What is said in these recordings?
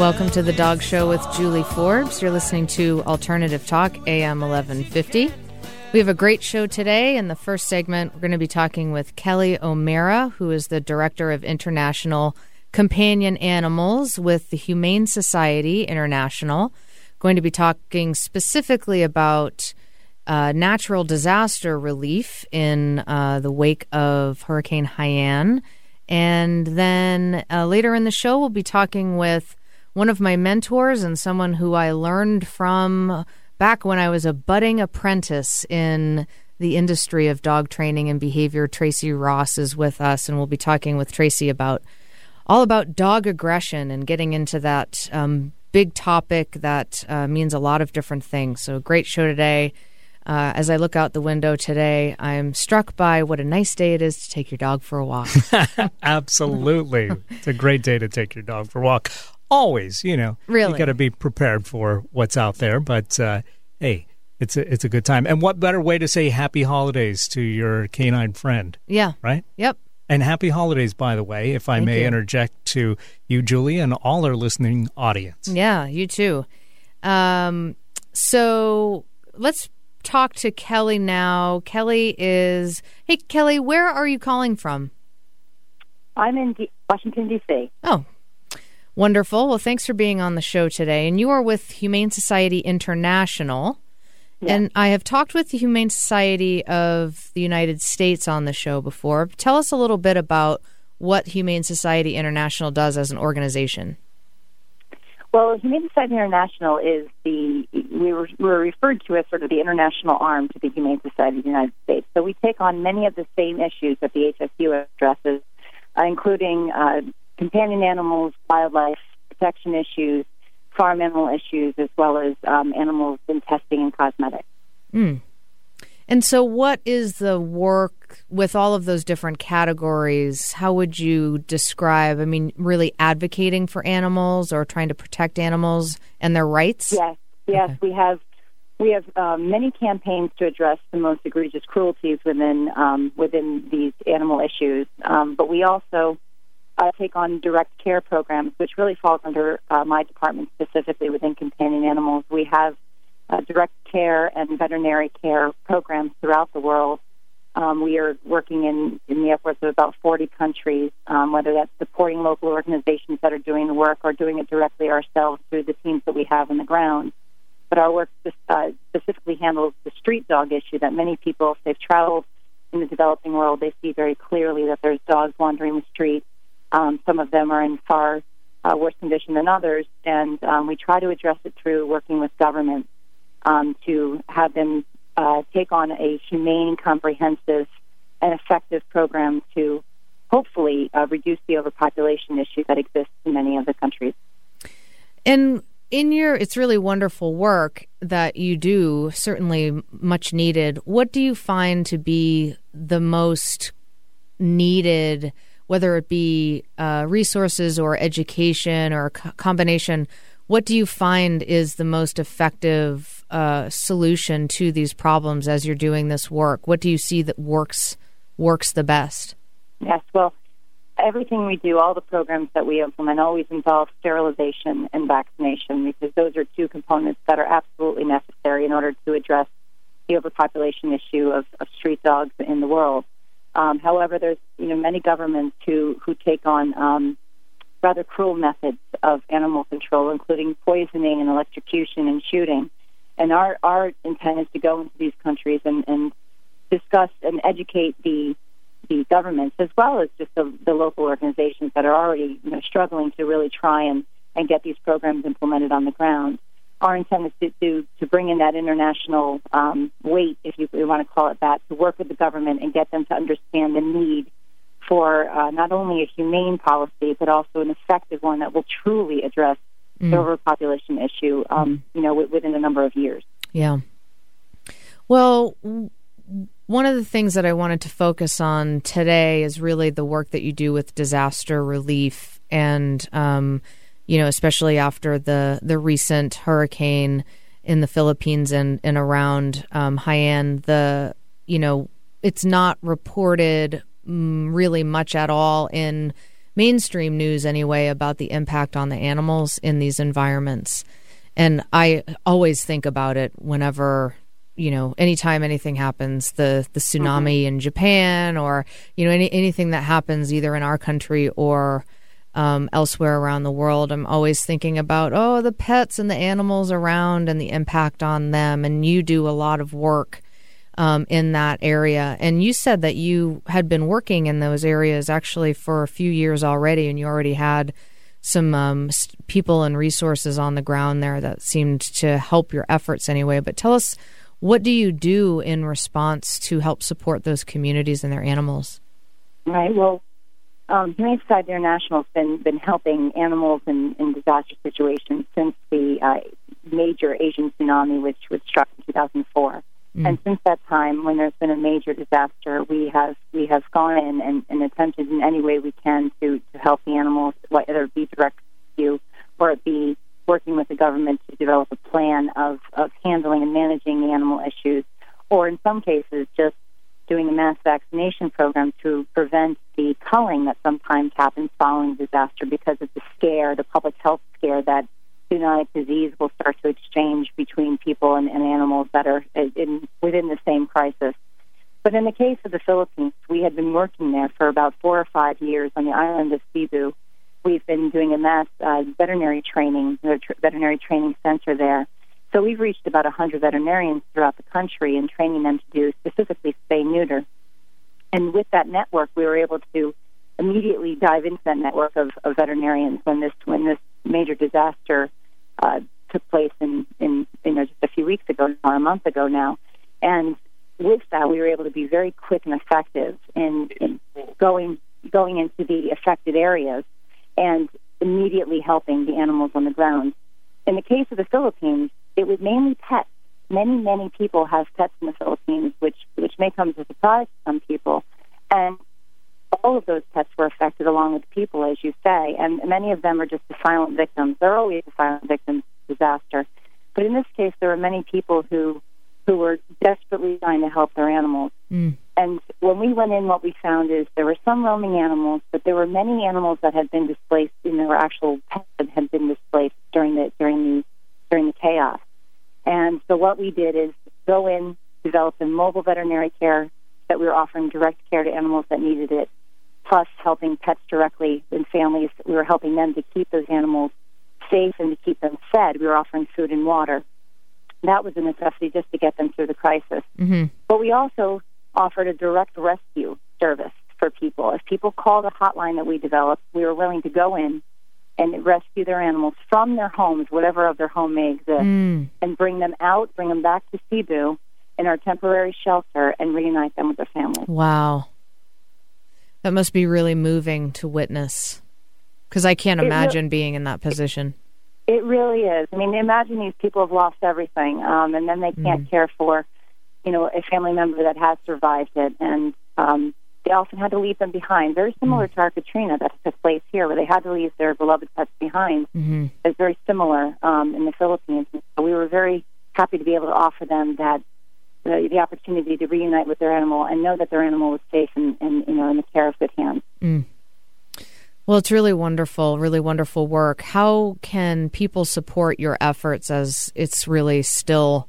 Welcome to the Dog Show with Julie Forbes. You're listening to Alternative Talk, AM 1150. We have a great show today. In the first segment, we're going to be talking with Kelly O'Mara, who is the Director of International Companion Animals with the Humane Society International. Going to be talking specifically about uh, natural disaster relief in uh, the wake of Hurricane Haiyan. And then uh, later in the show, we'll be talking with one of my mentors and someone who I learned from back when I was a budding apprentice in the industry of dog training and behavior. Tracy Ross is with us, and we'll be talking with Tracy about all about dog aggression and getting into that um, big topic that uh, means a lot of different things. So, great show today. Uh, as I look out the window today, I'm struck by what a nice day it is to take your dog for a walk. Absolutely. it's a great day to take your dog for a walk always, you know, really, you got to be prepared for what's out there. But uh, hey, it's a it's a good time. And what better way to say happy holidays to your canine friend? Yeah. Right. Yep. And happy holidays, by the way, if I Thank may you. interject to you, Julie, and all our listening audience. Yeah, you too. Um, so let's talk to Kelly now. Kelly is. Hey, Kelly, where are you calling from? I'm in D- Washington, D.C. Oh, wonderful. Well, thanks for being on the show today. And you are with Humane Society International. Yeah. And I have talked with the Humane Society of the United States on the show before. Tell us a little bit about what Humane Society International does as an organization. Well, Humane Society International is the we were, we were referred to as sort of the international arm to the Humane Society of the United States. So we take on many of the same issues that the HSU addresses, uh, including uh, companion animals, wildlife protection issues, farm animal issues, as well as um, animals in testing and cosmetics. Mm. And so, what is the work with all of those different categories? How would you describe? I mean, really advocating for animals or trying to protect animals and their rights? Yes, yes, Okay. we have we have um, many campaigns to address the most egregious cruelties within um, within these animal issues, um, but we also uh, take on direct care programs, which really falls under uh, my department specifically within companion animals. We have uh, direct care and veterinary care programs throughout the world. Um, we are working in, in the efforts of about 40 countries, um, whether that's supporting local organizations that are doing the work or doing it directly ourselves through the teams that we have on the ground. But our work uh, specifically handles the street dog issue that many people, if they've traveled in the developing world, they see very clearly that there's dogs wandering the streets. Um, some of them are in far uh, worse condition than others, and um, we try to address it through working with governments um, to have them uh, take on a humane, comprehensive, and effective program to hopefully uh, reduce the overpopulation issue that exists in many of the countries. And in your, it's really wonderful work that you do, certainly much needed. What do you find to be the most needed, whether it be uh, resources or education or a combination? What do you find is the most effective uh, solution to these problems as you're doing this work? What do you see that works works the best? Yes, well, everything we do, all the programs that we implement, always involve sterilization and vaccination because those are two components that are absolutely necessary in order to address the overpopulation issue of, of street dogs in the world. Um, however, there's you know many governments who who take on um, rather cruel methods of animal control, including poisoning and electrocution and shooting. And our our intent is to go into these countries and, and discuss and educate the the governments as well as just the, the local organizations that are already you know, struggling to really try and, and get these programs implemented on the ground. Our intent is to, to, to bring in that international um, weight, if you, you want to call it that, to work with the government and get them to understand the need for uh, not only a humane policy but also an effective one that will truly address the overpopulation issue, um, you know, wi- within a number of years. Yeah. Well, w- one of the things that I wanted to focus on today is really the work that you do with disaster relief, and um, you know, especially after the the recent hurricane in the Philippines and and around um, Haiyan. The you know, it's not reported mm, really much at all in mainstream news anyway about the impact on the animals in these environments. And I always think about it whenever you know anytime anything happens the the tsunami mm-hmm. in Japan or you know any anything that happens either in our country or um, elsewhere around the world I'm always thinking about oh the pets and the animals around and the impact on them and you do a lot of work um, in that area and you said that you had been working in those areas actually for a few years already and you already had some um, people and resources on the ground there that seemed to help your efforts anyway but tell us what do you do in response to help support those communities and their animals? Right. Well, um, Humane Society International has been, been helping animals in, in disaster situations since the uh, major Asian tsunami, which, which struck in 2004. Mm. And since that time, when there's been a major disaster, we have we have gone in and, and attempted in any way we can to, to help the animals, whether it be direct rescue or it be working with the government to develop a plan of, of handling and managing the animal issues, or in some cases, just doing a mass vaccination program to prevent the culling that sometimes happens following disaster because of the scare, the public health scare that disease will start to exchange between people and, and animals that are in, within the same crisis. But in the case of the Philippines, we had been working there for about four or five years on the island of Cebu we've been doing a mass uh, veterinary training, tr- veterinary training center there. So we've reached about 100 veterinarians throughout the country and training them to do specifically spay neuter. And with that network, we were able to immediately dive into that network of, of veterinarians when this when this major disaster uh, took place in, in you know just a few weeks ago or a month ago now. And with that, we were able to be very quick and effective in, in going going into the affected areas and immediately helping the animals on the ground. In the case of the Philippines, it was mainly pets. Many, many people have pets in the Philippines, which which may come as a surprise to some people. And all of those pets were affected along with people, as you say, and many of them are just the silent victims. They're always the silent victims of disaster. But in this case, there were many people who who were desperately trying to help their animals. Mm. And when we went in, what we found is there were some roaming animals, but there were many animals that had been displaced, and there were actual pets that had been displaced during the during the during the chaos. And so what we did is go in, develop a mobile veterinary care that we were offering direct care to animals that needed it, plus helping pets directly and families. We were helping them to keep those animals safe and to keep them fed. We were offering food and water. That was a necessity just to get them through the crisis. Mm-hmm. But we also offered a direct rescue service for people. If people called a hotline that we developed, we were willing to go in and rescue their animals from their homes, whatever of their home may exist, mm. and bring them out, bring them back to Cebu in our temporary shelter, and reunite them with their families. Wow. That must be really moving to witness because I can't imagine re- being in that position. It really is. I mean, imagine these people have lost everything, um, and then they can't mm. care for, you know, a family member that has survived it, and um, they often had to leave them behind. Very similar mm. to our Katrina that took place here, where they had to leave their beloved pets behind. Mm-hmm. It's very similar um, in the Philippines. So we were very happy to be able to offer them that the, the opportunity to reunite with their animal and know that their animal was safe and, and you know in the care of good hands. Mm. Well, it's really wonderful, really wonderful work. How can people support your efforts as it's really still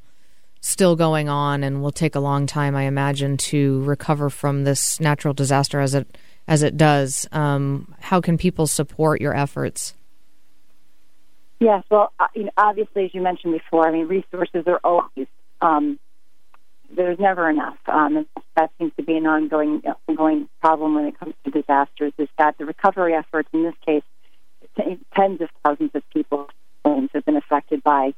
still going on and will take a long time, I imagine, to recover from this natural disaster as it as it does. Um, how can people support your efforts? Yes, well, uh, you know, obviously, as you mentioned before, I mean, resources are always um, there's never enough. Um, that seems to be an ongoing ongoing problem when it comes to disasters. Is that the recovery efforts in this case, t- tens of thousands of people have been affected by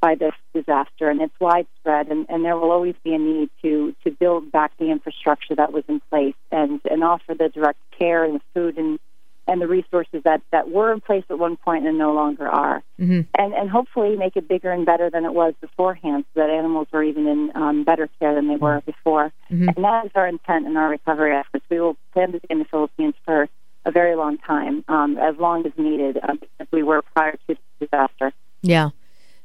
by this disaster, and it's widespread. And, and there will always be a need to to build back the infrastructure that was in place and and offer the direct care and the food and and the resources that, that were in place at one point and no longer are. Mm-hmm. And, and hopefully make it bigger and better than it was beforehand so that animals are even in um, better care than they were mm-hmm. before. Mm-hmm. And that is our intent in our recovery efforts. We will plan to be in the Philippines for a very long time, um, as long as needed, um, as we were prior to the disaster. Yeah.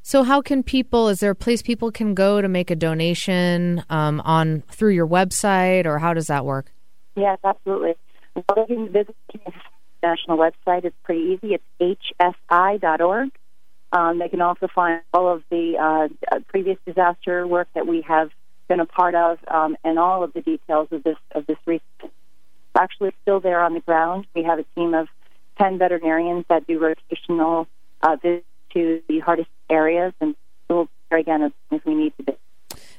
So, how can people? Is there a place people can go to make a donation um, on through your website, or how does that work? Yes, absolutely. Well, they can visit International website. It's pretty easy. It's hsi.org. Um, they can also find all of the uh, previous disaster work that we have been a part of, um, and all of the details of this of this research. Actually, still there on the ground. We have a team of ten veterinarians that do rotational uh, visits to the hardest areas, and we'll there again as we need to be.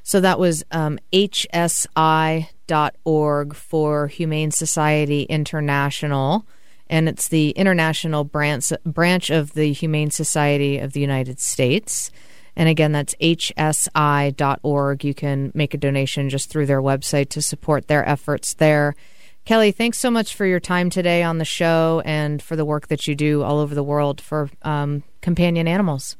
So that was um, hsi.org for Humane Society International, and it's the international branch branch of the Humane Society of the United States. And again, that's hsi.org. You can make a donation just through their website to support their efforts there. Kelly, thanks so much for your time today on the show and for the work that you do all over the world for um, companion animals.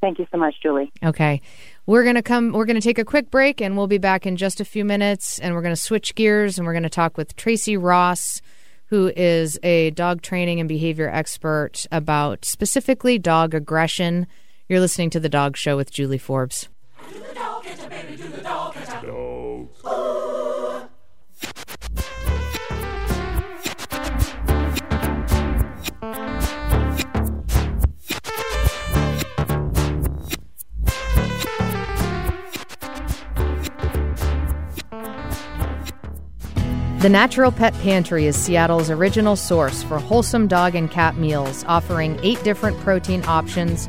Thank you so much, Julie. Okay. We're going to come we're going to take a quick break and we'll be back in just a few minutes and we're going to switch gears and we're going to talk with Tracy Ross who is a dog training and behavior expert about specifically dog aggression. You're listening to The Dog Show with Julie Forbes. The Natural Pet Pantry is Seattle's original source for wholesome dog and cat meals, offering eight different protein options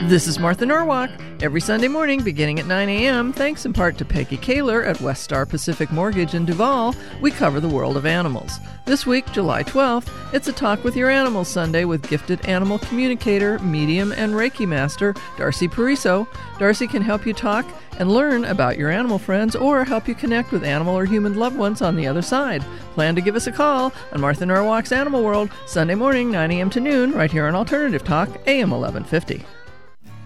This is Martha Norwalk. Every Sunday morning, beginning at 9 a.m., thanks in part to Peggy Kaler at West Star Pacific Mortgage in Duvall, we cover the world of animals. This week, July 12th, it's a Talk with Your Animals Sunday with gifted animal communicator, medium, and Reiki master, Darcy Pariso. Darcy can help you talk and learn about your animal friends or help you connect with animal or human loved ones on the other side. Plan to give us a call on Martha Norwalk's Animal World, Sunday morning, 9 a.m. to noon, right here on Alternative Talk, AM 1150.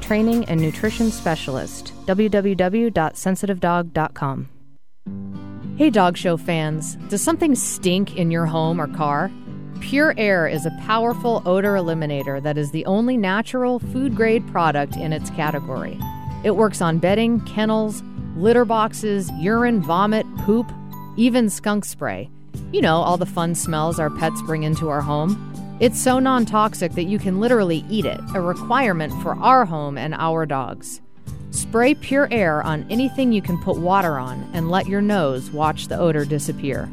training and nutrition specialist. www.sensitivedog.com. Hey, dog show fans, does something stink in your home or car? PureAyre is a powerful odor eliminator that is the only natural food grade product in its category. It works on bedding, kennels, litter boxes, urine, vomit, poop, even skunk spray. You know, all the fun smells our pets bring into our home. It's so non toxic that you can literally eat it, a requirement for our home and our dogs. Spray PureAyre on anything you can put water on and let your nose watch the odor disappear.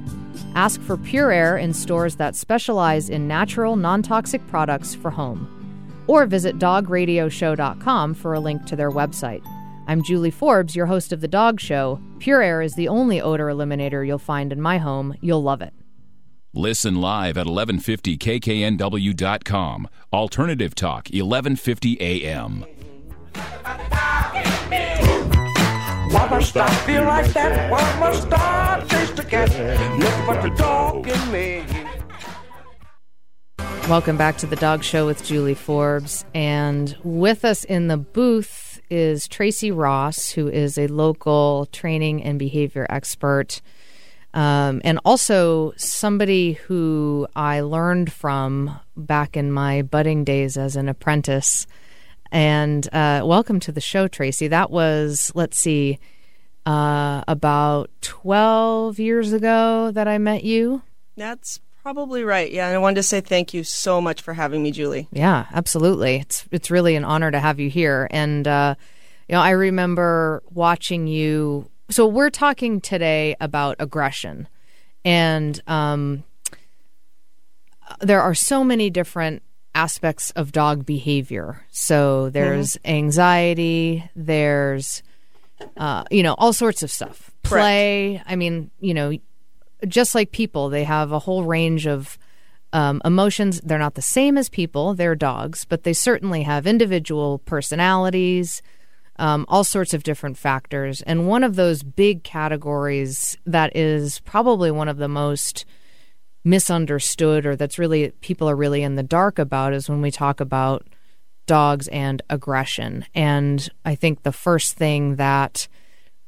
Ask for PureAyre in stores that specialize in natural, non toxic products for home. Or visit dogradioshow.com for a link to their website. I'm Julie Forbes, your host of The Dog Show. PureAyre is the only odor eliminator you'll find in my home. You'll love it. Listen live at 1150kknw.com. Alternative Talk, 1150 AM. Why must I feel like that? Why must I taste a cat? Nothing but the dog in me. Welcome back to the Dog Show with Julie Forbes. And with us in the booth is Tracy Ross, who is a local training and behavior expert. Um, and also somebody who I learned from back in my budding days as an apprentice. And uh, welcome to the show, Tracy. That was, let's see, uh, about 12 years ago that I met you. That's probably right. Yeah, and I wanted to say thank you so much for having me, Julie. Yeah, absolutely. It's it's really an honor to have you here. And uh, you know, I remember watching you. So we're talking today about aggression, and um, there are so many different aspects of dog behavior. So there's anxiety, there's uh, you know all sorts of stuff. Play. I mean, you know, just like people, they have a whole range of um, emotions. They're not the same as people. They're dogs, but they certainly have individual personalities. Um, all sorts of different factors. And one of those big categories that is probably one of the most misunderstood or that's really people are really in the dark about is when we talk about dogs and aggression. And I think the first thing that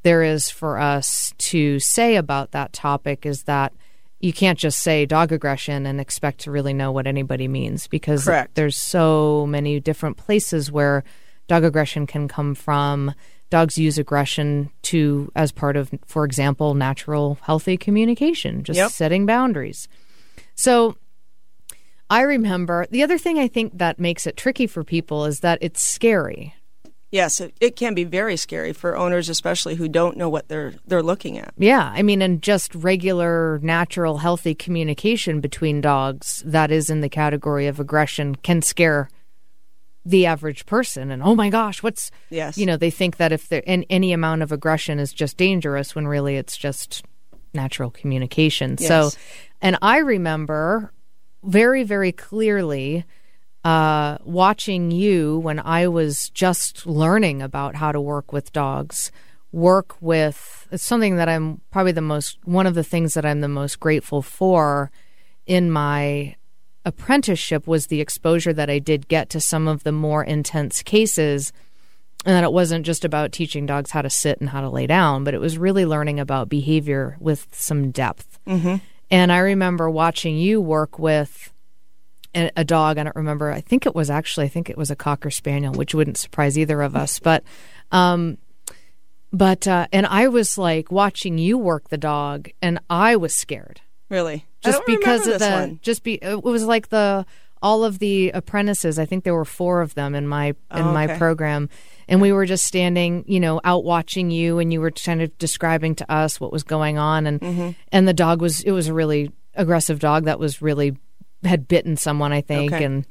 there is for us to say about that topic is that you can't just say dog aggression and expect to really know what anybody means because Correct. there's so many different places where dog aggression can come from. Dogs use aggression to as part of, for example, natural healthy communication, just Yep. setting boundaries. So I remember the other thing I think that makes it tricky for people is that it's scary. Yes, it, it can be very scary for owners, especially who don't know what they're they're looking at. Yeah, I mean, and just regular, natural, healthy communication between dogs that is in the category of aggression can scare the average person. And oh my gosh, what's Yes. you know they think that if there and any amount of aggression is just dangerous when really it's just natural communication. So, and I remember very very clearly uh, watching you when I was just learning about how to work with dogs, work with it's something that I'm probably the most one of the things that I'm the most grateful for in my apprenticeship was the exposure that I did get to some of the more intense cases. And that it wasn't just about teaching dogs how to sit and how to lay down, but it was really learning about behavior with some depth. Mm-hmm. And I remember watching you work with a, a dog. I don't remember. I think it was actually. I think it was a cocker spaniel, which wouldn't surprise either of us. But, um, but uh, and I was like watching you work the dog, and I was scared Really, just because of the one. just be it was like the all of the apprentices i think there were four of them in my in Oh, my program and we were just standing you know out watching you and you were kind of describing to us what was going on and Mm-hmm. and the dog was it was a really aggressive dog that was really had bitten someone i think Okay. and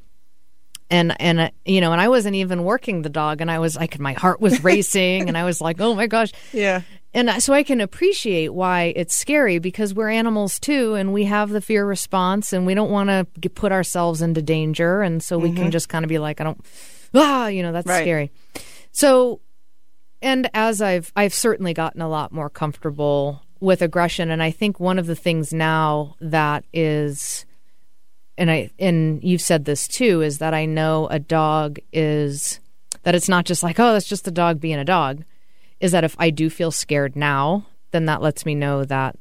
and and uh, you know and i wasn't even working the dog and i was like my heart was racing and i was like oh my gosh Yeah, and so I can appreciate why it's scary because we're animals too, and we have the fear response, and we don't want to put ourselves into danger, and so we can just kind of be like, I don't, ah, you know, that's Right. scary. So, and as I've I've certainly gotten a lot more comfortable with aggression, and I think one of the things now that is, and I and you've said this too, is that I know a dog is that it's not just like, oh, that's just the dog being a dog is that if I do feel scared now, then that lets me know that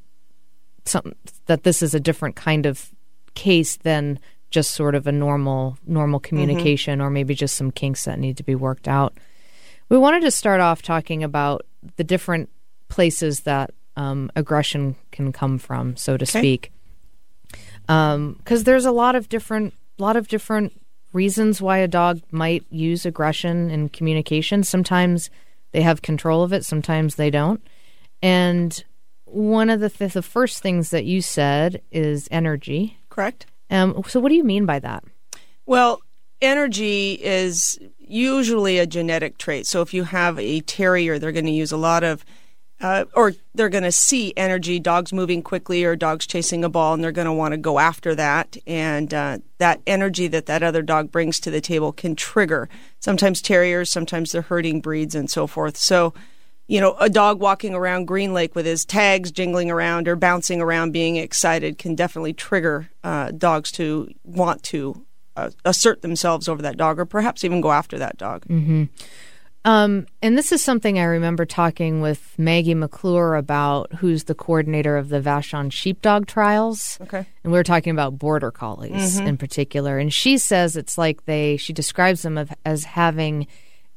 some that this is a different kind of case than just sort of a normal normal communication or maybe just some kinks that need to be worked out. We wanted to start off talking about the different places that um, aggression can come from, so to speak, because there's a lot of different lot of different reasons why a dog might use aggression in communication. Sometimes they have control of it, sometimes they don't. And one of the th- the first things that you said is energy. correct. Um, so what do you mean by that? Well, energy is usually a genetic trait. So if you have a terrier, they're going to use a lot of, uh, or they're going to see energy, dogs moving quickly or dogs chasing a ball, and they're going to want to go after that. And uh, that energy that that other dog brings to the table can trigger sometimes terriers, sometimes they're herding breeds, and so forth. So you know, a dog walking around Green Lake with his tags jingling around or bouncing around being excited can definitely trigger uh, dogs to want to uh, assert themselves over that dog or perhaps even go after that dog. Um, and this is something I remember talking with Maggie McClure about, who's the coordinator of the Vashon Sheepdog trials. Okay. And we were talking about border collies in particular. And she says it's like they, she describes them of, as having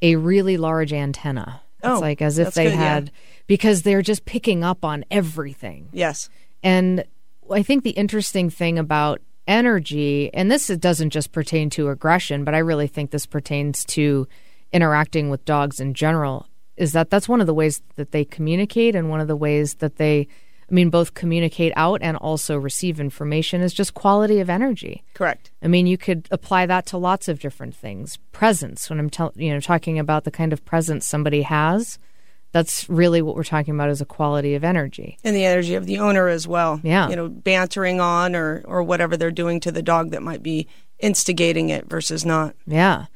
a really large antenna. It's Oh, like as if they good, yeah. had, because they're just picking up on everything. Yes. And I think the interesting thing about energy, and this doesn't just pertain to aggression, but I really think this pertains to interacting with dogs in general, is that that's one of the ways that they communicate and one of the ways that they I mean, both communicate out and also receive information is just quality of energy. Correct. I mean, you could apply that to lots of different things. Presence, when I'm tell, you know talking about the kind of presence somebody has, that's really what we're talking about is a quality of energy. And the energy of the owner as well. Yeah. You know, bantering on or, or whatever they're doing to the dog that might be instigating it versus not. Yeah.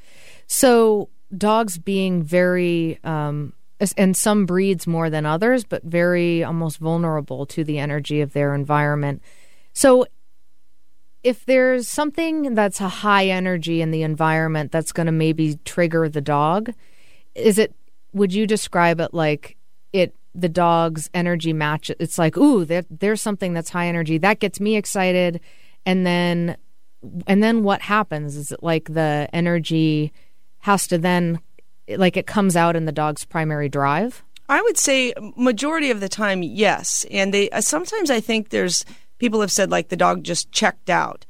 So dogs being very, um, and some breeds more than others, but very almost vulnerable to the energy of their environment. So if there's something that's a high energy in the environment that's going to maybe trigger the dog, is it? Would you describe it like it? The dog's energy match. It's like, ooh, there, there's something that's high energy that gets me excited, and then and then what happens is it like the energy has to then like it comes out in the dog's primary drive I would say majority of the time, yes. And they uh, sometimes I think there's people have said like the dog just checked out.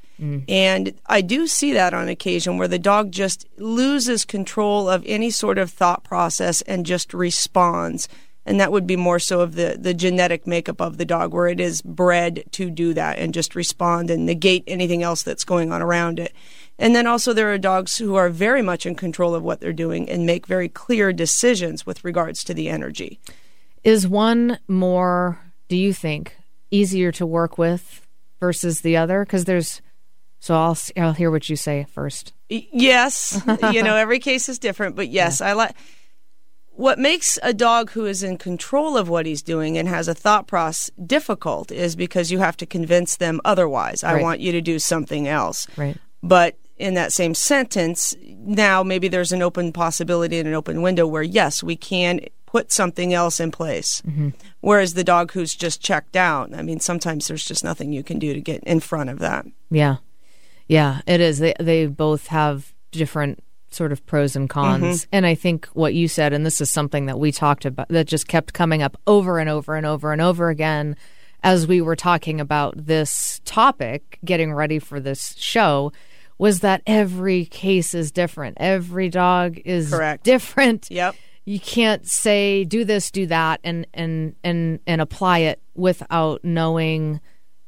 And I do see that on occasion where the dog just loses control of any sort of thought process and just responds. And that would be more so of the, the genetic makeup of the dog, where it is bred to do that and just respond and negate anything else that's going on around it. And then also, there are dogs who are very much in control of what they're doing and make very clear decisions with regards to the energy. is one more do you think easier to work with versus the other because there's so I'll I'll hear what you say first Yes, you know, every case is different, but yes, I like what makes a dog who is in control of what he's doing and has a thought process difficult is because you have to convince them otherwise. I want you to do something else. right But in that same sentence, now maybe there's an open possibility and an open window where, yes, we can put something else in place. Mm-hmm. Whereas the dog who's just checked out, I mean, sometimes there's just nothing you can do to get in front of that. yeah. Yeah it is. They they both have different sort of pros and cons. Mm-hmm. And I think what you said and this is something that we talked about that just kept coming up over and over and over and over again as we were talking about this topic getting ready for this show was that every case is different. Every dog is Correct. different. Yep. you can't say do this do that and and and and apply it without knowing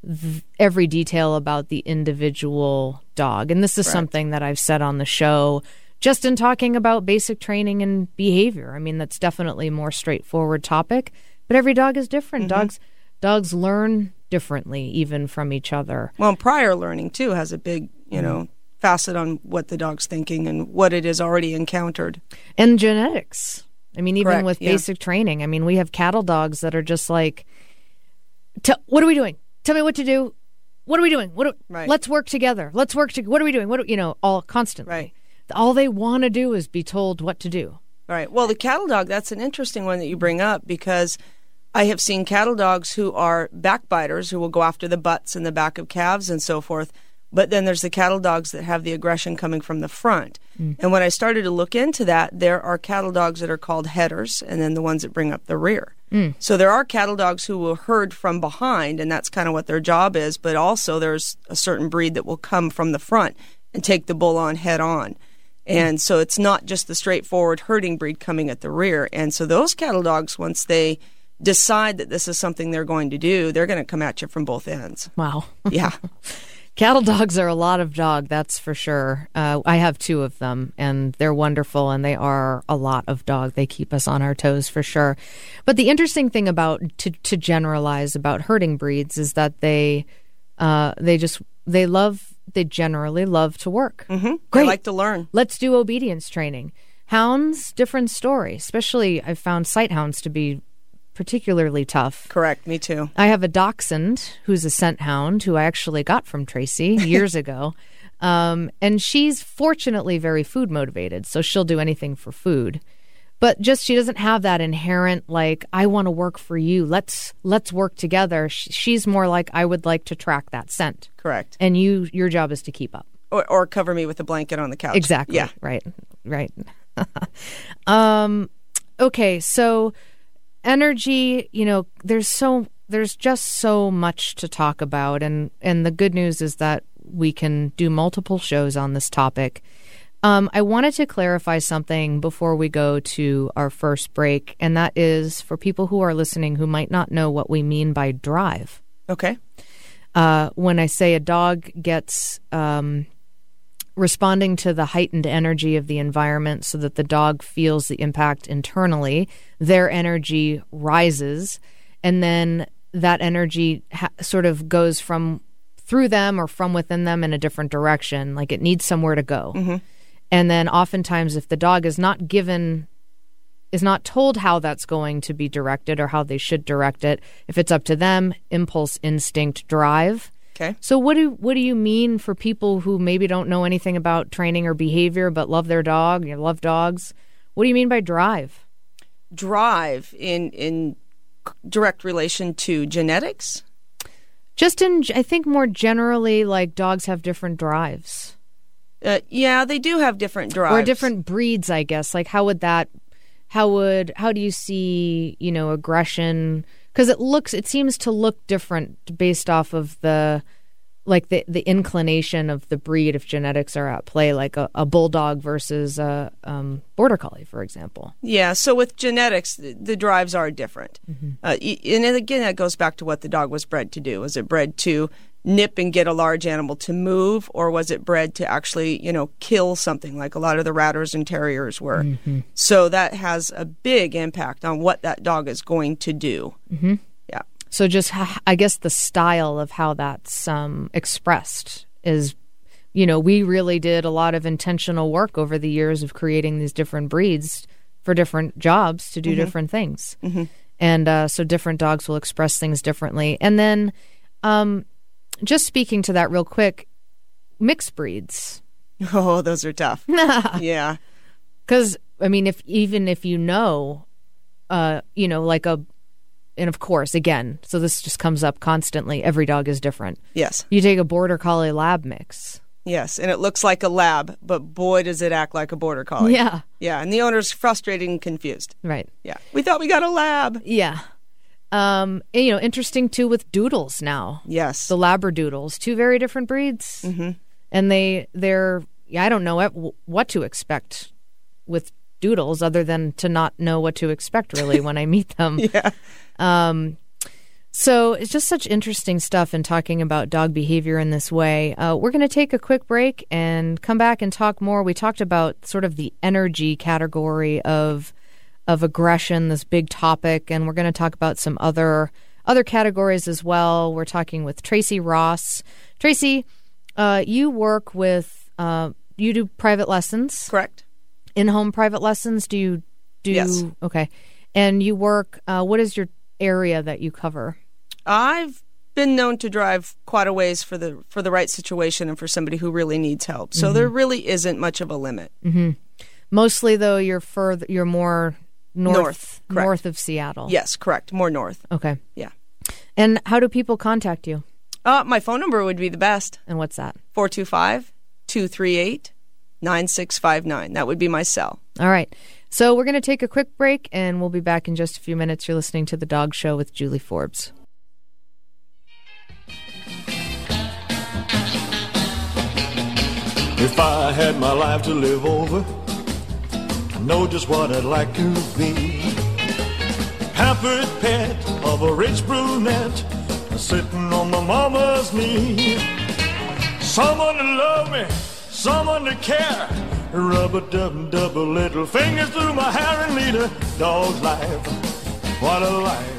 th- every detail about the individual dog. And this is something that I've said on the show just in talking about basic training and behavior. I mean that's definitely a more straightforward topic but every dog is different. Mm-hmm. Dogs dogs learn differently even from each other. Well, prior learning too has a big, you mm-hmm. know, facet on what the dog's thinking and what it has already encountered. and genetics. I mean, even Correct, with yeah. basic training. I mean, we have cattle dogs that are just like, "What are we doing? Tell me what to do. What are we doing? What? Do, Right. Let's work together. Let's work together. What are we doing? What? You know, all constantly. Right. All they want to do is be told what to do. All right. Well, the cattle dog, that's an interesting one that you bring up because I have seen cattle dogs who are backbiters who will go after the butts and the back of calves and so forth. But then there's the cattle dogs that have the aggression coming from the front. Mm. And when I started to look into that, there are cattle dogs that are called headers and then the ones that bring up the rear. Mm. So there are cattle dogs who will herd from behind, and that's kind of what their job is. But also, there's a certain breed that will come from the front and take the bull on head on. Mm. And so it's not just the straightforward herding breed coming at the rear. And so those cattle dogs, once they decide that this is something they're going to do, they're going to come at you from both ends. Wow. Yeah. Cattle dogs are a lot of dog, that's for sure. Uh, I have two of them, and they're wonderful, and they are a lot of dog. They keep us on our toes for sure. But the interesting thing about to to generalize about herding breeds is that they uh, they just they love they generally love to work. Mm-hmm. They Great. like to learn. Let's do obedience training. Hounds, different story. Especially, I've found sight hounds to be particularly tough. Correct. Me too. I have a dachshund who's a scent hound who I actually got from Tracy years ago. Um, and she's fortunately very food motivated, so she'll do anything for food. But just she doesn't have that inherent like I want to work for you. Let's let's work together. She's more like I would like to track that scent, Correct. and you your job is to keep up. Or, or cover me with a blanket on the couch. Exactly. Yeah. Right. Right. um, okay. So energy, you know, there's so there's just so much to talk about, and and the good news is that we can do multiple shows on this topic. Um, I wanted to clarify something before we go to our first break, and that is for people who are listening who might not know what we mean by drive. Okay. Uh, when I say a dog gets um, responding to the heightened energy of the environment so that the dog feels the impact internally, their energy rises, and then that energy ha- sort of goes from through them or from within them in a different direction. Like it needs somewhere to go. Mm-hmm. And then oftentimes, if the dog is not given, is not told how that's going to be directed or how they should direct it, if it's up to them, impulse, instinct, drive. Okay. So what do what do you mean for people who maybe don't know anything about training or behavior but love their dog, you love dogs? What do you mean by drive? Drive in in direct relation to genetics. Just in I think more generally like dogs have different drives. Uh, yeah, they do have different drives. or different breeds i guess like how would that how would how do you see you know aggression because it looks it seems to look different based off of the like the the inclination of the breed if genetics are at play like a, a bulldog versus a um, border collie for example Yeah, so with genetics, the, the drives are different. Uh, and again, that goes back to what the dog was bred to do. Was it bred to nip and get a large animal to move, or was it bred to actually, you know, kill something like a lot of the ratters and terriers were? So that has a big impact on what that dog is going to do. Mm-hmm. Yeah. so just i guess the style of how that's um, expressed is you know we really did a lot of intentional work over the years of creating these different breeds for different jobs to do different things and uh, so different dogs will express things differently and then um, just speaking to that real quick mixed breeds Oh, those are tough. yeah. because i mean if even if you know uh, you know like a and of course again so this just comes up constantly every dog is different Yes. you take a border collie lab mix Yes. And it looks like a lab, but boy, does it act like a border collie. yeah Yeah. And the owner's frustrated and confused. right Yeah. We thought we got a lab. yeah um and, you know interesting too with doodles now Yes. the labradoodles two very different breeds mm-hmm. and they they're yeah, i don't know what, what to expect with doodles other than to not know what to expect really when i meet them yeah. Um, so it's just such interesting stuff in talking about dog behavior in this way. Uh, we're going to take a quick break and come back and talk more. We talked about sort of the energy category of of aggression, this big topic, and we're going to talk about some other other categories as well. We're talking with Tracy Ross. Tracy, uh, you work with uh, you do private lessons Correct. in home private lessons do you do Yes. okay and you work uh, what is your area that you cover I've been known to drive quite a ways for the for the right situation and for somebody who really needs help. So there really isn't much of a limit. mostly though you're further you're more north North, north of seattle Yes, correct. More north. okay Yeah. and how do people contact you Uh, my phone number would be the best. and what's that 425 238 9659. That would be my cell. all right so we're going to take a quick break and we'll be back in just a few minutes you're listening to the dog show with julie forbes If I had my life to live over, I know just what I'd like to be. Pampered pet of a rich brunette, sitting on my mama's knee. Someone to love me, someone to care. Rub a dub dub little fingers through my hair and lead a dog's life. What a life.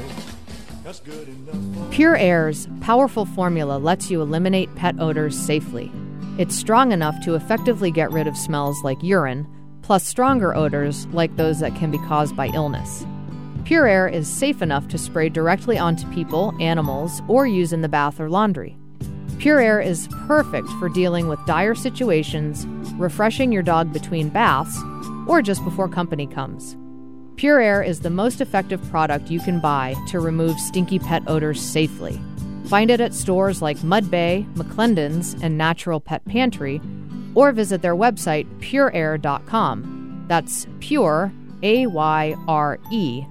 PureAyre's powerful formula lets you eliminate pet odors safely. It's strong enough to effectively get rid of smells like urine, plus stronger odors like those that can be caused by illness. PureAyre is safe enough to spray directly onto people, animals, or use in the bath or laundry. PureAyre is perfect for dealing with dire situations, refreshing your dog between baths, or just before company comes. PureAyre is the most effective product you can buy to remove stinky pet odors safely. Find it at stores like Mud Bay, McLendon's, and Natural Pet Pantry, or visit their website, pureayre.com. That's pure, A Y R E,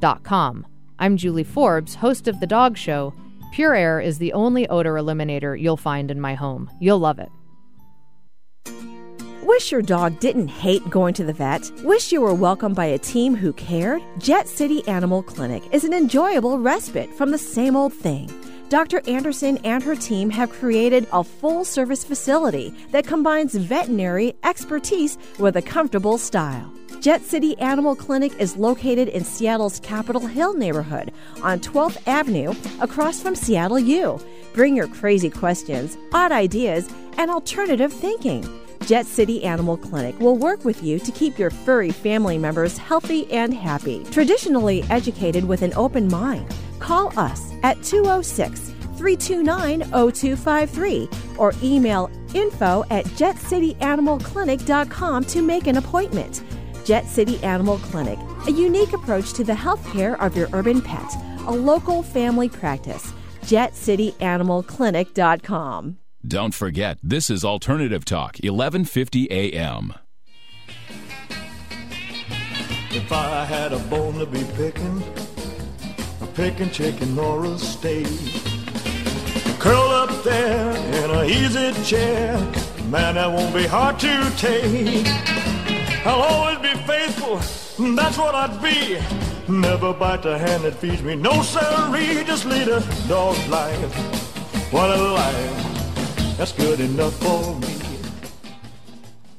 dot com. I'm Julie Forbes, host of The Dog Show. PureAyre is the only odor eliminator you'll find in my home. You'll love it. Wish your dog didn't hate going to the vet? Wish you were welcomed by a team who cared? Jet City Animal Clinic is an enjoyable respite from the same old thing. Dr. Anderson and her team have created a full service facility that combines veterinary expertise with a comfortable style. Jet City Animal Clinic is located in Seattle's Capitol Hill neighborhood on 12th Avenue across from Seattle U. Bring your crazy questions, odd ideas, and alternative thinking. Jet City Animal Clinic will work with you to keep your furry family members healthy and happy. Traditionally educated with an open mind, call us at 206 329 0253 or email info at jetcityanimalclinic.com to make an appointment. Jet City Animal Clinic, a unique approach to the health care of your urban pet, a local family practice. JetCityAnimalClinic.com. Don't forget, this is Alternative Talk, 1150 AM. If I had a bone to be picking, a picking chicken or a steak. Curl up there in a easy chair, man, that won't be hard to take. I'll always be faithful, that's what I'd be. Never bite the hand that feeds me, no siree, just lead a dog's life. What a life, that's good enough for me.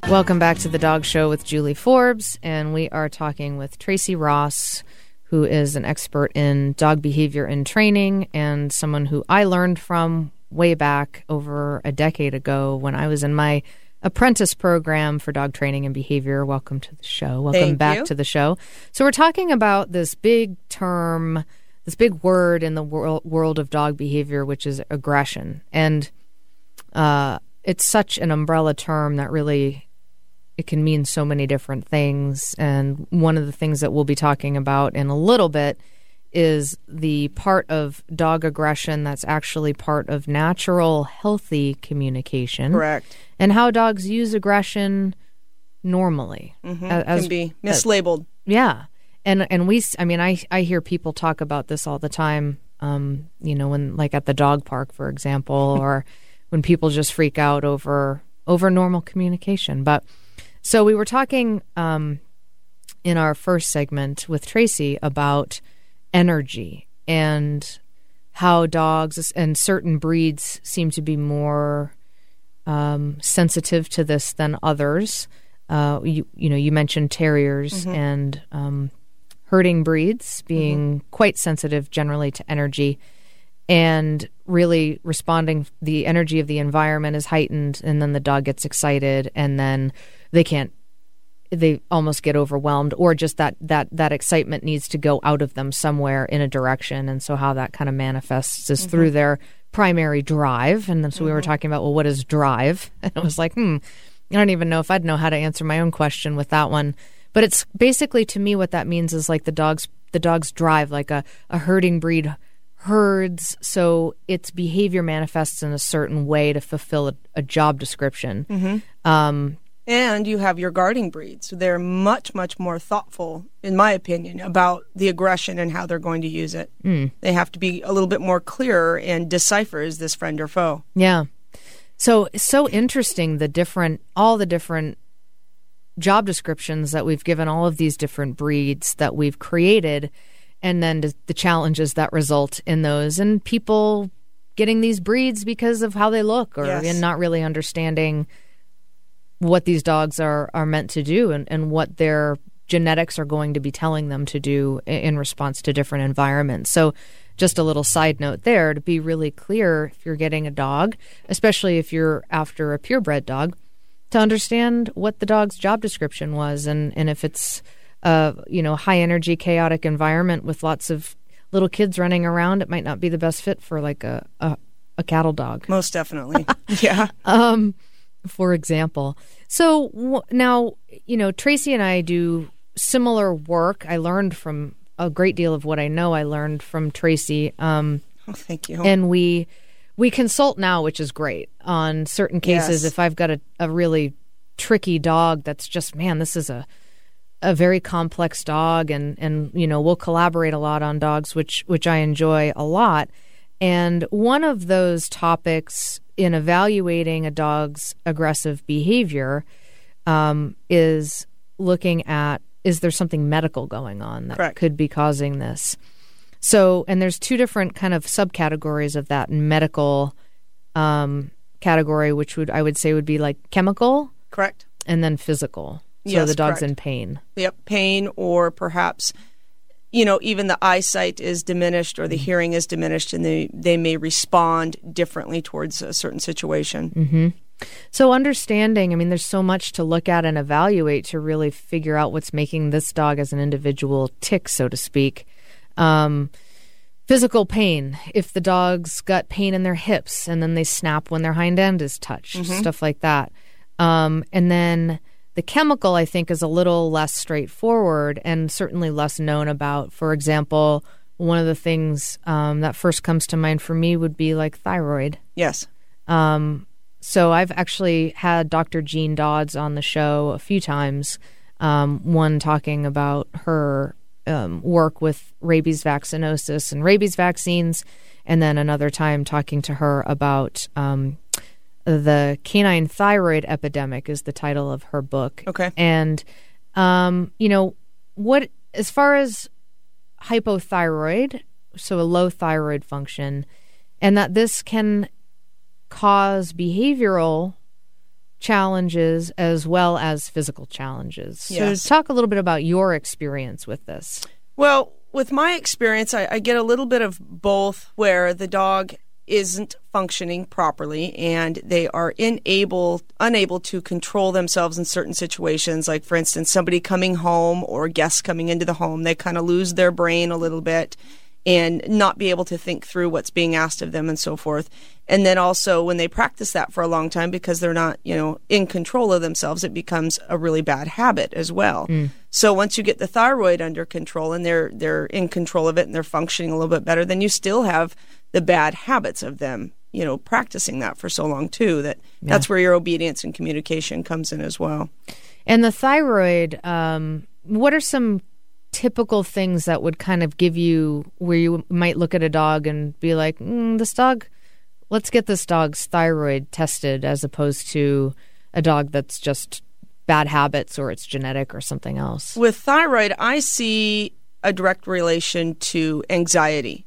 Welcome back to the Dog Show with Julie Forbes, and we are talking with Tracy Ross, who is an expert in dog behavior and training, and someone who I learned from way back over a decade ago when I was in my apprentice program for dog training and behavior. Welcome to the show. Welcome Thank back you. to the show. So, we're talking about this big term, this big word in the world, world of dog behavior, which is aggression. And uh, it's such an umbrella term that really it can mean so many different things. And one of the things that we'll be talking about in a little bit is the part of dog aggression that's actually part of natural, healthy communication. Correct. And how dogs use aggression normally. hmm as- Can be mislabeled. yeah, and and we, I mean, I I hear people talk about this all the time. Um, you know, when like at the dog park, for example, or when people just freak out over over normal communication. But so we were talking um, in our first segment with Tracy about energy and how dogs and certain breeds seem to be more um, sensitive to this than others. Uh, you you know you mentioned terriers and um, herding breeds being quite sensitive generally to energy, and really responding. The energy of the environment is heightened, and then the dog gets excited, and then they can't. They almost get overwhelmed, or just that that that excitement needs to go out of them somewhere in a direction, and so how that kind of manifests is through their primary drive. And then so we were talking about, well, what is drive? And I was like, hmm, I don't even know if I'd know how to answer my own question with that one. But it's basically to me what that means is like the dog's the dog's drive, like a, a herding breed herds, so its behavior manifests in a certain way to fulfill a, a job description. Um, And you have your guarding breeds. They're much, much more thoughtful, in my opinion, about the aggression and how they're going to use it. Mm. They have to be a little bit more clearer and decipher is this friend or foe. Yeah. So so interesting the different all the different job descriptions that we've given all of these different breeds that we've created and then the- challenges that result in those and people getting these breeds because of how they look or Yes. and not really understanding what these dogs are are meant to do and, and what their genetics are going to be telling them to do in response to different environments. So just a little side note there to be really clear if you're getting a dog, especially if you're after a purebred dog, to understand what the dog's job description was and, and if it's a you know high energy chaotic environment with lots of little kids running around, it might not be the best fit for like a, a, a cattle dog Most definitely. yeah. um, for example. So w- now, you know, Tracy and I do similar work. I learned from a great deal of what I know. I learned from Tracy, um, Oh, thank you. and we we consult now, which is great on certain cases. Yes. If I've got a, a really tricky dog, that's just man, this is a a very complex dog, and and you know we'll collaborate a lot on dogs, which which I enjoy a lot. And one of those topics in evaluating a dog's aggressive behavior um, is looking at is there something medical going on that Correct. could be causing this. So, and there's two different kind of subcategories of that medical um, category, which would I would say would be like chemical Correct. and then physical. So Yes, the dog's correct. in pain. Yep, pain or perhaps you know even the eyesight is diminished or the hearing is diminished and they they may respond differently towards a certain situation. So understanding, I mean, there's so much to look at and evaluate to really figure out what's making this dog as an individual tick, so to speak. Um, physical pain, if the dog's got pain in their hips and then they snap when their hind end is touched, stuff like that. Um, and then the chemical, I think, is a little less straightforward and certainly less known about. For example, one of the things um, that first comes to mind for me would be like thyroid. Yes. So I've actually had Dr. Jean Dodds on the show a few times. Um, one talking about her um, work with rabies vaccinosis and rabies vaccines, and then another time talking to her about um, the canine thyroid epidemic is the title of her book. Okay. and um, you know what? As far as hypothyroid, so a low thyroid function, and that this can cause behavioral challenges as well as physical challenges. Yes. So, talk a little bit about your experience with this. Well, with my experience, I, I get a little bit of both where the dog isn't functioning properly and they are unable unable to control themselves in certain situations like for instance somebody coming home or guests coming into the home they kind of lose their brain a little bit and not be able to think through what's being asked of them and so forth. And then also when they practice that for a long time because they're not you know in control of themselves it becomes a really bad habit as well. Mm. So once you get the thyroid under control and they're they're in control of it and they're functioning a little bit better then you still have the bad habits of them you know practicing that for so long too that that's where your obedience and communication comes in as well And the thyroid, um, what are some typical things that would kind of give you where you might look at a dog and be like, mm, this dog, let's get this dog's thyroid tested as opposed to a dog that's just bad habits or it's genetic or something else? With thyroid, I see a direct relation to anxiety.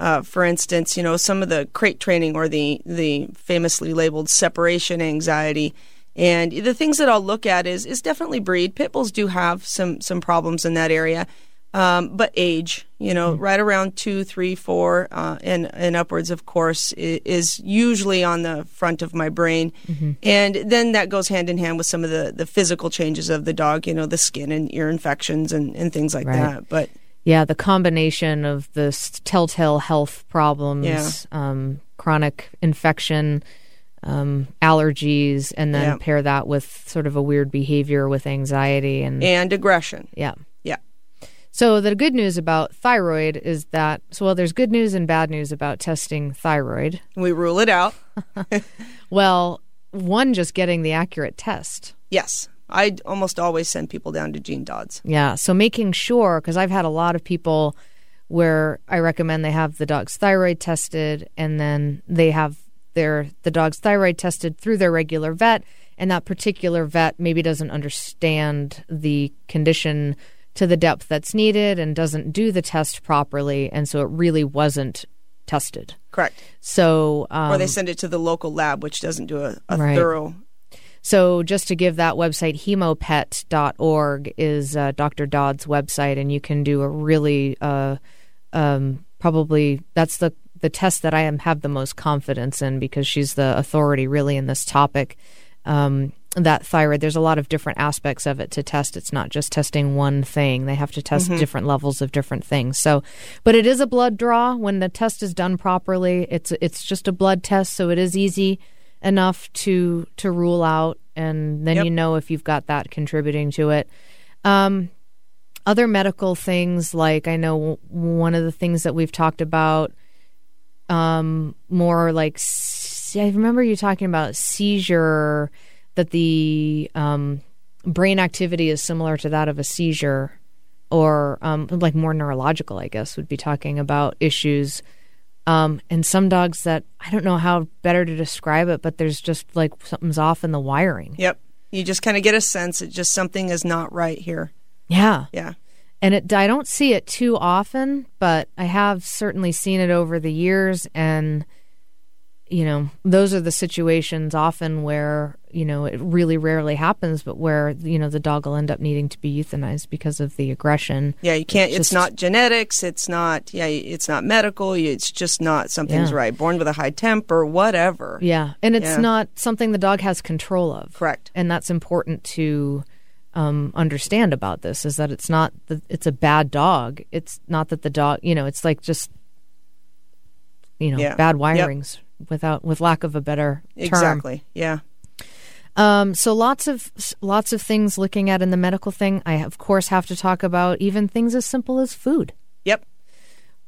Uh, for instance, you know, some of the crate training or the, the famously labeled separation anxiety. And the things that I'll look at is is definitely breed. Pit bulls do have some some problems in that area, um, but age, you know, right around two, three, four, uh, and and upwards, of course, is usually on the front of my brain, and then that goes hand in hand with some of the the physical changes of the dog, you know, the skin and ear infections and and things like Right. that. But Yeah, the combination of the telltale health problems, Yeah. um, chronic infection, um, allergies, and then Yeah. pair that with sort of a weird behavior with anxiety and and aggression, yeah. yeah. So the good news about thyroid is that so well, there's good news and bad news about testing thyroid. We rule it out. Well, one just getting the accurate test. Yes, I almost always send people down to Jean Dodds. Yeah. So making sure, because I've had a lot of people where I recommend they have the dog's thyroid tested and then they have their the dog's thyroid tested through their regular vet, and that particular vet maybe doesn't understand the condition to the depth that's needed and doesn't do the test properly, and so it really wasn't tested. Correct. So um, or they send it to the local lab, which doesn't do a, a Right. thorough. So, just to give that website, hemopet.org is uh, Dr. Dodd's website, and you can do a really, uh, um, probably, that's the, the test that I am have the most confidence in because she's the authority really in this topic. Um, that thyroid, there's a lot of different aspects of it to test. It's not just testing one thing. They have to test different levels of different things. So, but it is a blood draw. When the test is done properly, it's it's just a blood test, so it is easy enough to to rule out, and then Yep. you know if you've got that contributing to it. Um, other medical things, like I know one of the things that we've talked about, um, more like I remember you talking about seizure, that the um, brain activity is similar to that of a seizure, or um, like more neurological, I guess, would be talking about issues. Um, and some dogs that I don't know how better to describe it, but there's just like something's off in the wiring. Yep. You just kind of get a sense that just something is not right here. Yeah. Yeah. And it, I don't see it too often, but I have certainly seen it over the years. And, you know, those are the situations often where, you know, it really rarely happens, but where, you know, the dog will end up needing to be euthanized because of the aggression. Yeah, you can't. It's, just- not genetics. It's not. Yeah, it's not medical. It's just not something's Yeah. right. Born with a high temper, whatever. Yeah. And it's Yeah. not something the dog has control of. Correct. And that's important to um, understand about this is that it's not that it's a bad dog. It's not that the dog, you know, it's like just, you know, Yeah. bad Yep. Without, with lack of a better term. Exactly. Yeah. Um, so lots of lots of things looking at in the medical thing. I of course have to talk about even things as simple as food. Yep.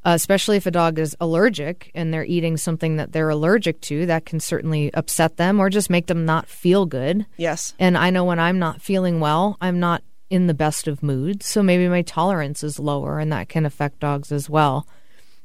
Uh, especially if a dog is allergic and they're eating something that they're allergic to, that can certainly upset them or just make them not feel good. Yes. And I know when I'm not feeling well, I'm not in the best of moods, so maybe my tolerance is lower, and that can affect dogs as well.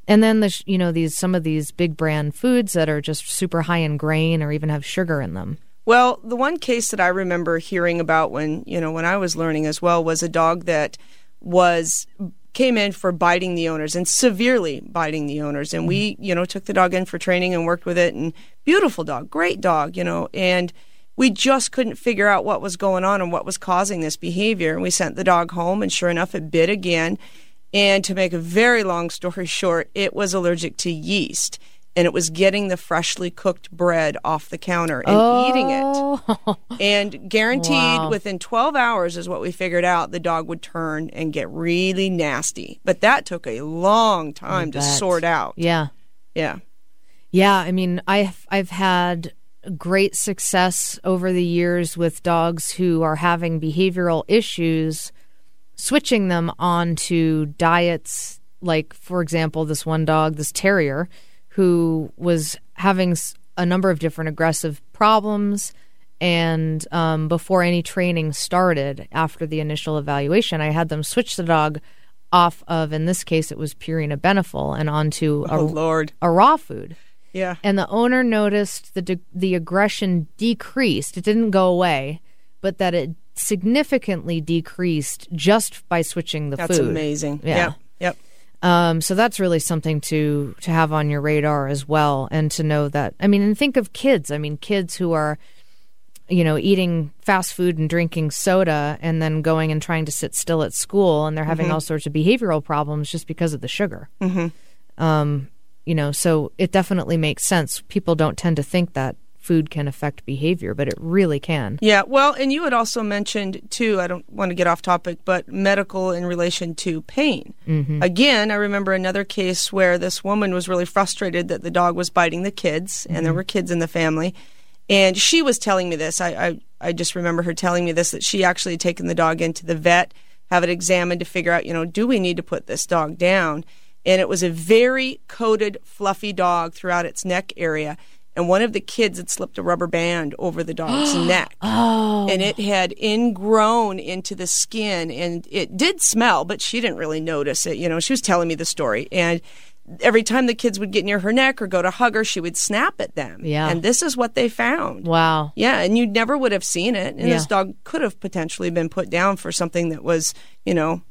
And then the you know these some of these big brand foods that are just super high in grain or even have sugar in them. Well, the one case that I remember hearing about when you know when I was learning as well was a dog that was came in for biting the owners and severely biting the owners. And we mm-hmm. you know took the dog in for training and worked with it. And beautiful dog great dog you know. And we just couldn't figure out what was going on and what was causing this behavior. And we sent the dog home and sure enough it bit again and to make a very long story short it was allergic to yeast and it was getting the freshly cooked bread off the counter and eating it Oh. and guaranteed Wow. within 12 hours is what we figured out the dog would turn and get really nasty but that took a long time to sort out yeah. yeah Yeah, I mean, I've I've had great success over the years with dogs who are having behavioral issues, switching them onto diets. Like, for example, this one dog, this terrier, who was having a number of different aggressive problems. And um, before any training started, after the initial evaluation, I had them switch the dog off of, in this case, it was Purina Beneful, and onto a, oh lord a raw food yeah and the owner noticed the de- the aggression decreased. It didn't go away, but that it significantly decreased just by switching the that's food. That's amazing Yeah. yep yep Um, so that's really something to to have on your radar as well, and to know that. I mean, and think of kids. I mean, kids who are, you know, eating fast food and drinking soda, and then going and trying to sit still at school, and they're having all sorts of behavioral problems just because of the sugar. Mm-hmm. Um, you know, so it definitely makes sense. People don't tend to think that food can affect behavior, but it really can. Yeah, well, and you had also mentioned too. I don't want to get off topic, but medical in relation to pain. Mm-hmm. Again, I remember another case where this woman was really frustrated that the dog was biting the kids, and there Mm-hmm. were kids in the family. And she was telling me this. I, I I just remember her telling me this that she actually had taken the dog into the vet, have it examined to figure out, you know, do we need to put this dog down? And it was a very coated, fluffy dog throughout its neck area. And one of the kids had slipped a rubber band over the dog's neck. Oh, and it had ingrown into the skin and it did smell but she didn't really notice it you know she was telling me the story. And every time the kids would get near her neck or go to hug her she would snap at them. Yeah. and this is what they found. Wow. yeah and you never would have seen it. And this dog could have potentially been put down for something that was you know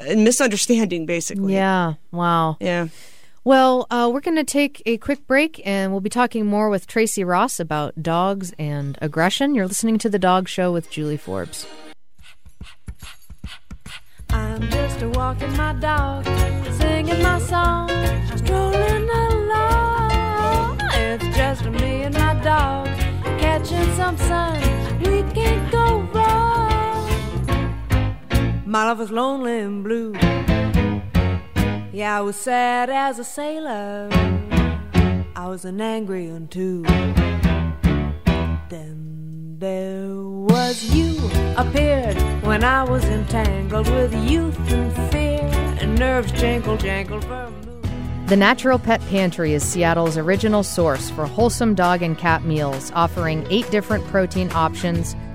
a misunderstanding basically. Yeah. Wow. yeah Well, uh, we're going to take a quick break and we'll be talking more with Tracy Ross about dogs and aggression. You're listening to The Dog Show with Julie Forbes. I'm just a walking my dog, singing my song, strolling along. It's just me and my dog, catching some sun. We can't go wrong. My love was lonely and blue. Yeah, I was sad as a sailor. I was an angry one too. Then there was you appeared when I was entangled with youth and fear and nerves jangle jangled for. The Natural Pet Pantry is Seattle's original source for wholesome dog and cat meals, offering eight different protein options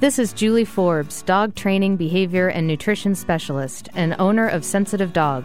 This is Julie Forbes, dog training, behavior, and nutrition specialist, and owner of Sensitive Dog,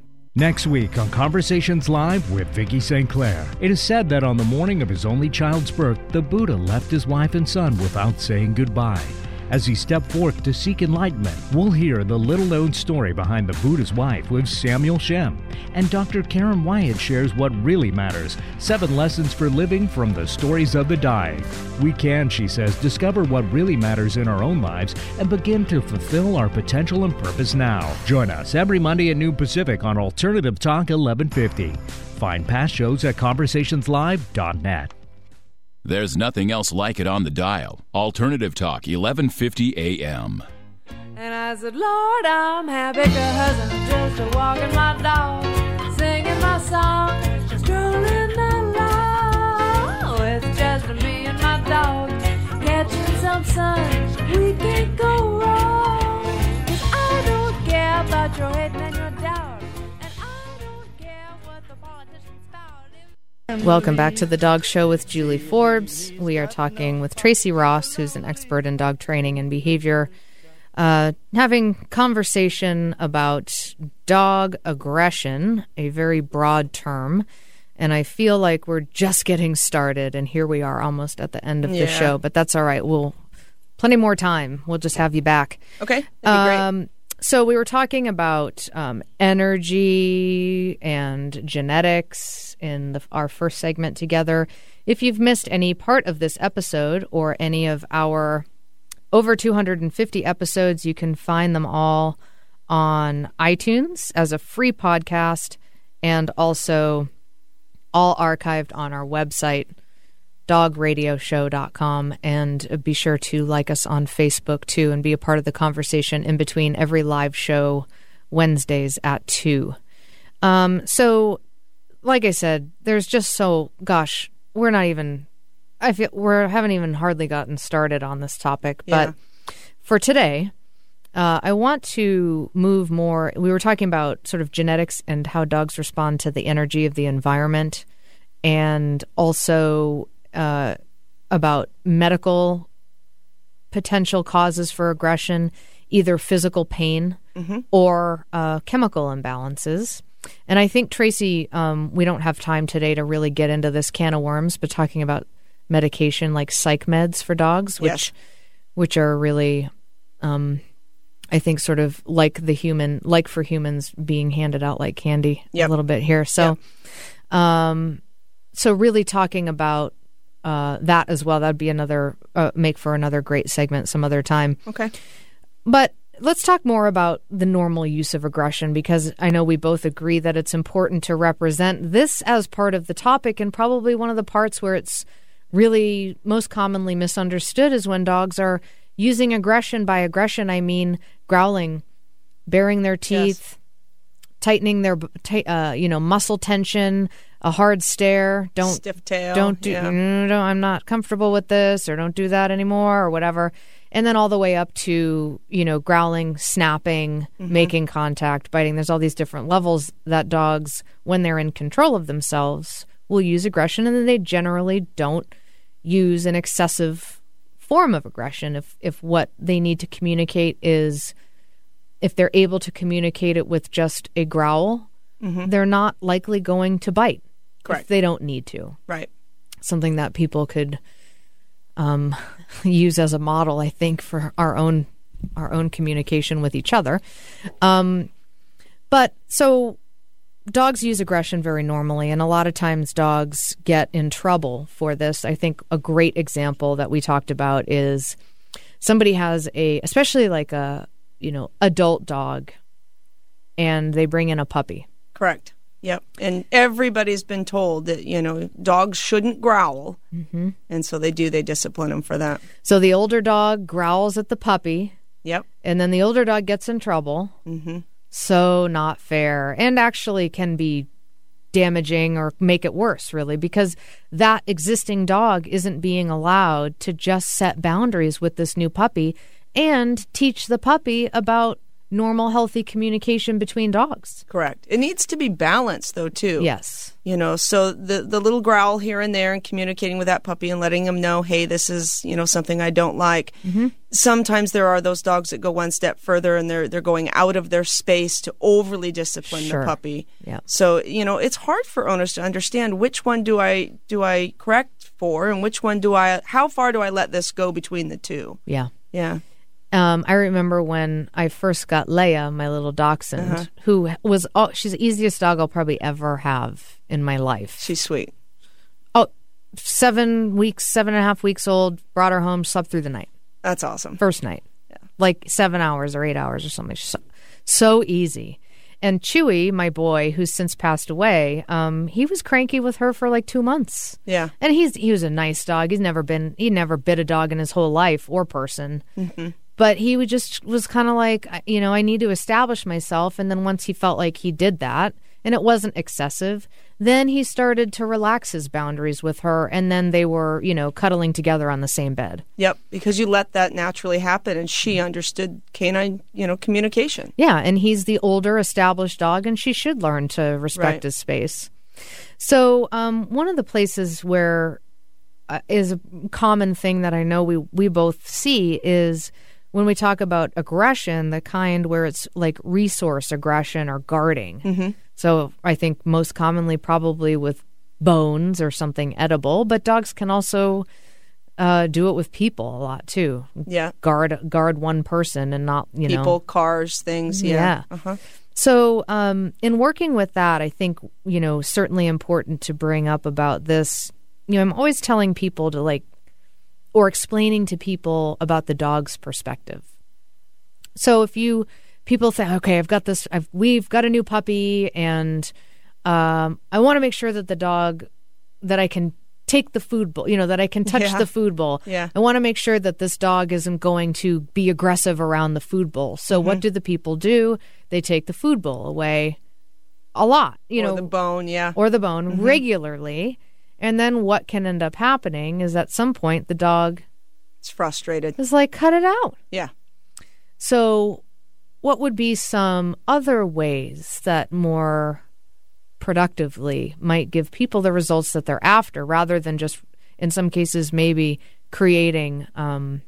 Next week on Conversations Live with Vicki St. Clair. It is said that on the morning of his only child's birth, the Buddha left his wife and son without saying goodbye. As he stepped forth to seek enlightenment, we'll hear the little known story behind the Buddha's wife with Samuel Shem. And Dr. Karen Wyatt shares what really matters seven lessons for living from the stories of the dying. We can, she says, discover what really matters in our own lives and begin to fulfill our potential and purpose now. Join us every Monday at noon Pacific on Alternative Talk 1150. Find past shows at conversationslive.net. There's nothing else like it on the dial. Alternative Talk, 1150 AM. And I said, Lord, I'm happy because I'm just walking my dog, singing my song, strolling along. It's just me and my dog, catching some sun. We can't go wrong. I don't care about your and your Welcome back to the Dog Show with Julie Forbes. We are talking with Tracy Ross, who's an expert in dog training and behavior, uh, having conversation about dog aggression, a very broad term. And I feel like we're just getting started, and here we are almost at the end of the Yeah. show. But that's all right. We'll plenty more time. We'll just have you back. Okay, that'd be great. Um, so we were talking about um, energy and genetics in the, our first segment together. If you've missed any part of this episode or any of our over 250 episodes, you can find them all on iTunes as a free podcast and also all archived on our website dogradioshow.com and be sure to like us on Facebook too and be a part of the conversation in between every live show Wednesdays at 2. Um so like I said, there's just so gosh, we're not even I feel we're haven't even hardly gotten started on this topic, but for today, uh, I want to move more. We were talking about sort of genetics and how dogs respond to the energy of the environment, and also uh, about medical potential causes for aggression, either physical pain or uh, chemical imbalances. And I think, Tracy, um, we don't have time today to really get into this can of worms, but talking about medication like psych meds for dogs, which Yes. which are really um, I think sort of like the human, like for humans being handed out like candy Yep. a little bit here. So, um, so really talking about uh, that as well. That'd be another uh, make for another great segment some other time. Okay. But let's talk more about the normal use of aggression because I know we both agree that it's important to represent this as part of the topic and probably one of the parts where it's really most commonly misunderstood is when dogs are using aggression. By aggression, I mean growling, baring their teeth, tightening their uh, you know muscle tension, a hard stare. Don't Stiff tail. don't do yeah. no, no, I'm not comfortable with this or don't do that anymore or whatever. And then all the way up to, you know, growling, snapping, Mm-hmm. making contact, biting. There's all these different levels that dogs, when they're in control of themselves, will use aggression and then they generally don't use an excessive form of aggression if if what they need to communicate is if they're able to communicate it with just a growl, they're not likely going to bite Correct. they don't need to Right. something that people could um, use as a model, I think, for our own our own communication with each other. Um, But so dogs use aggression very normally, and a lot of times dogs get in trouble for this. I think a great example that we talked about is somebody has a, especially like a, you know, adult dog, and they bring in a puppy. Correct. Yep. And everybody's been told that, you know, dogs shouldn't growl. Mm-hmm. And so they do, they discipline them for that. So the older dog growls at the puppy, Yep. and then the older dog gets in trouble. Mm-hmm. So not fair, and actually can be damaging or make it worse, really, because that existing dog isn't being allowed to just set boundaries with this new puppy and teach the puppy about normal, healthy communication between dogs. Correct. It needs to be balanced, though, too. Yes. You know, so the the little growl here and there, and communicating with that puppy and letting them know, hey, this is you know something I don't like. Mm-hmm. Sometimes there are those dogs that go one step further and they're they're going out of their space to overly discipline Sure. the puppy. Yeah. So you know, it's hard for owners to understand which one do I do I correct for, and which one do I how far do I let this go between the two? Yeah. Yeah. Um, I remember when I first got Leia, my little dachshund, Uh-huh. who was oh, she's the easiest dog I'll probably ever have in my life. She's sweet. Oh, seven weeks, seven and a half weeks old. Brought her home, slept through the night. That's awesome. First night, yeah. like seven hours or eight hours or something. So, so easy. And Chewy, my boy, who's since passed away, um, he was cranky with her for like two months. Yeah. And he's he was a nice dog. He's never been he never bit a dog in his whole life or person. Mm-hmm. But he would just was kind of like you know I need to establish myself. And then once he felt like he did that and it wasn't excessive, then he started to relax his boundaries with her. And then they were you know cuddling together on the same bed. Yep, because you let that naturally happen, and she understood canine, you know, communication. Yeah, and he's the older established dog, and she should learn to respect Right. his space. So, um, one of the places where uh, is a common thing that I know we we both see is when we talk about aggression, the kind where it's like resource aggression or guarding. Mm-hmm. So, I think most commonly probably with bones or something edible, but dogs can also uh, do it with people a lot too. Yeah. Guard guard one person and not you know People, cars, things. Yeah. Yeah. Uh-huh. so, um, in working with that, I think, you know, certainly important to bring up about this. You know, I'm always telling people to like, or explaining to people about the dog's perspective. So if you, people say, okay, I've got this, I've, we've got a new puppy and, um, I want to make sure that the dog, that I can take the food bowl, you know, that I can touch Yeah. the food bowl. Yeah. I want to make sure that this dog isn't going to be aggressive around the food bowl. So Mm-hmm. what do the people do? They take the food bowl away a lot, you or know, the bone. Yeah. or the bone Mhm. regularly. And then what can end up happening is at some point the dog It's frustrated. is like, cut it out. Yeah. So, what would be some other ways that more productively might give people the results that they're after, rather than just, in some cases, maybe creating um,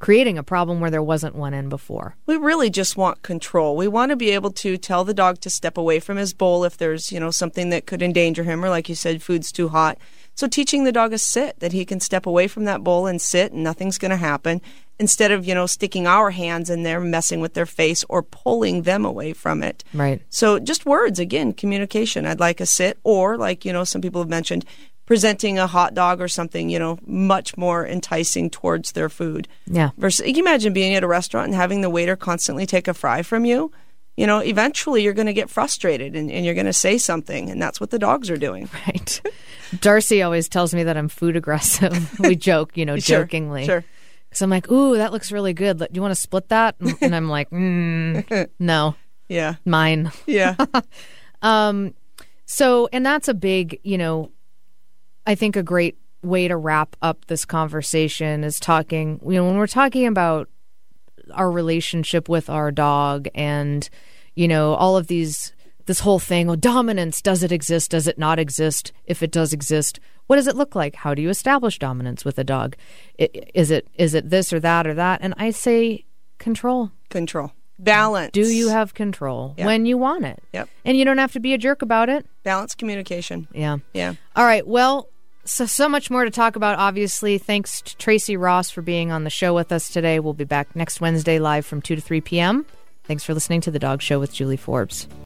creating a problem where there wasn't one in before? We really just want control. We want to be able to tell the dog to step away from his bowl if there's, you know, something that could endanger him, or like you said, food's too hot. So teaching the dog a sit, that he can step away from that bowl and sit and nothing's going to happen, instead of, you know, sticking our hands in there, messing with their face, or pulling them away from it. Right. So just words, again, communication. I'd like a sit, or like, you know, some people have mentioned, presenting a hot dog or something, you know, much more enticing towards their food. Yeah. Versus, you can imagine being at a restaurant and having the waiter constantly take a fry from you. You know, eventually you're going to get frustrated and, and you're going to say something, and that's what the dogs are doing. Right. Darcy always tells me that I'm food aggressive. we joke, you know, Sure, jokingly. sure. Because I'm like, ooh, that looks really good. Do you want to split that? And, and I'm like, mm, no, Yeah. mine. Yeah. Um, so, and that's a big, you know, I think a great way to wrap up this conversation is talking, you know, when we're talking about our relationship with our dog and, you know, all of these, this whole thing, well, dominance, does it exist? Does it not exist? If it does exist, what does it look like? How do you establish dominance with a dog? Is it, is it this or that or that? And I say control. Control. Balance. Do you have control Yeah. when you want it? Yep. And you don't have to be a jerk about it. Balance communication. Yeah. Yeah. All right. Well, so so much more to talk about. Obviously, thanks to Tracy Ross for being on the show with us today. We'll be back next Wednesday live from two to three p.m. Thanks for listening to the Dog Show with Julie Forbes.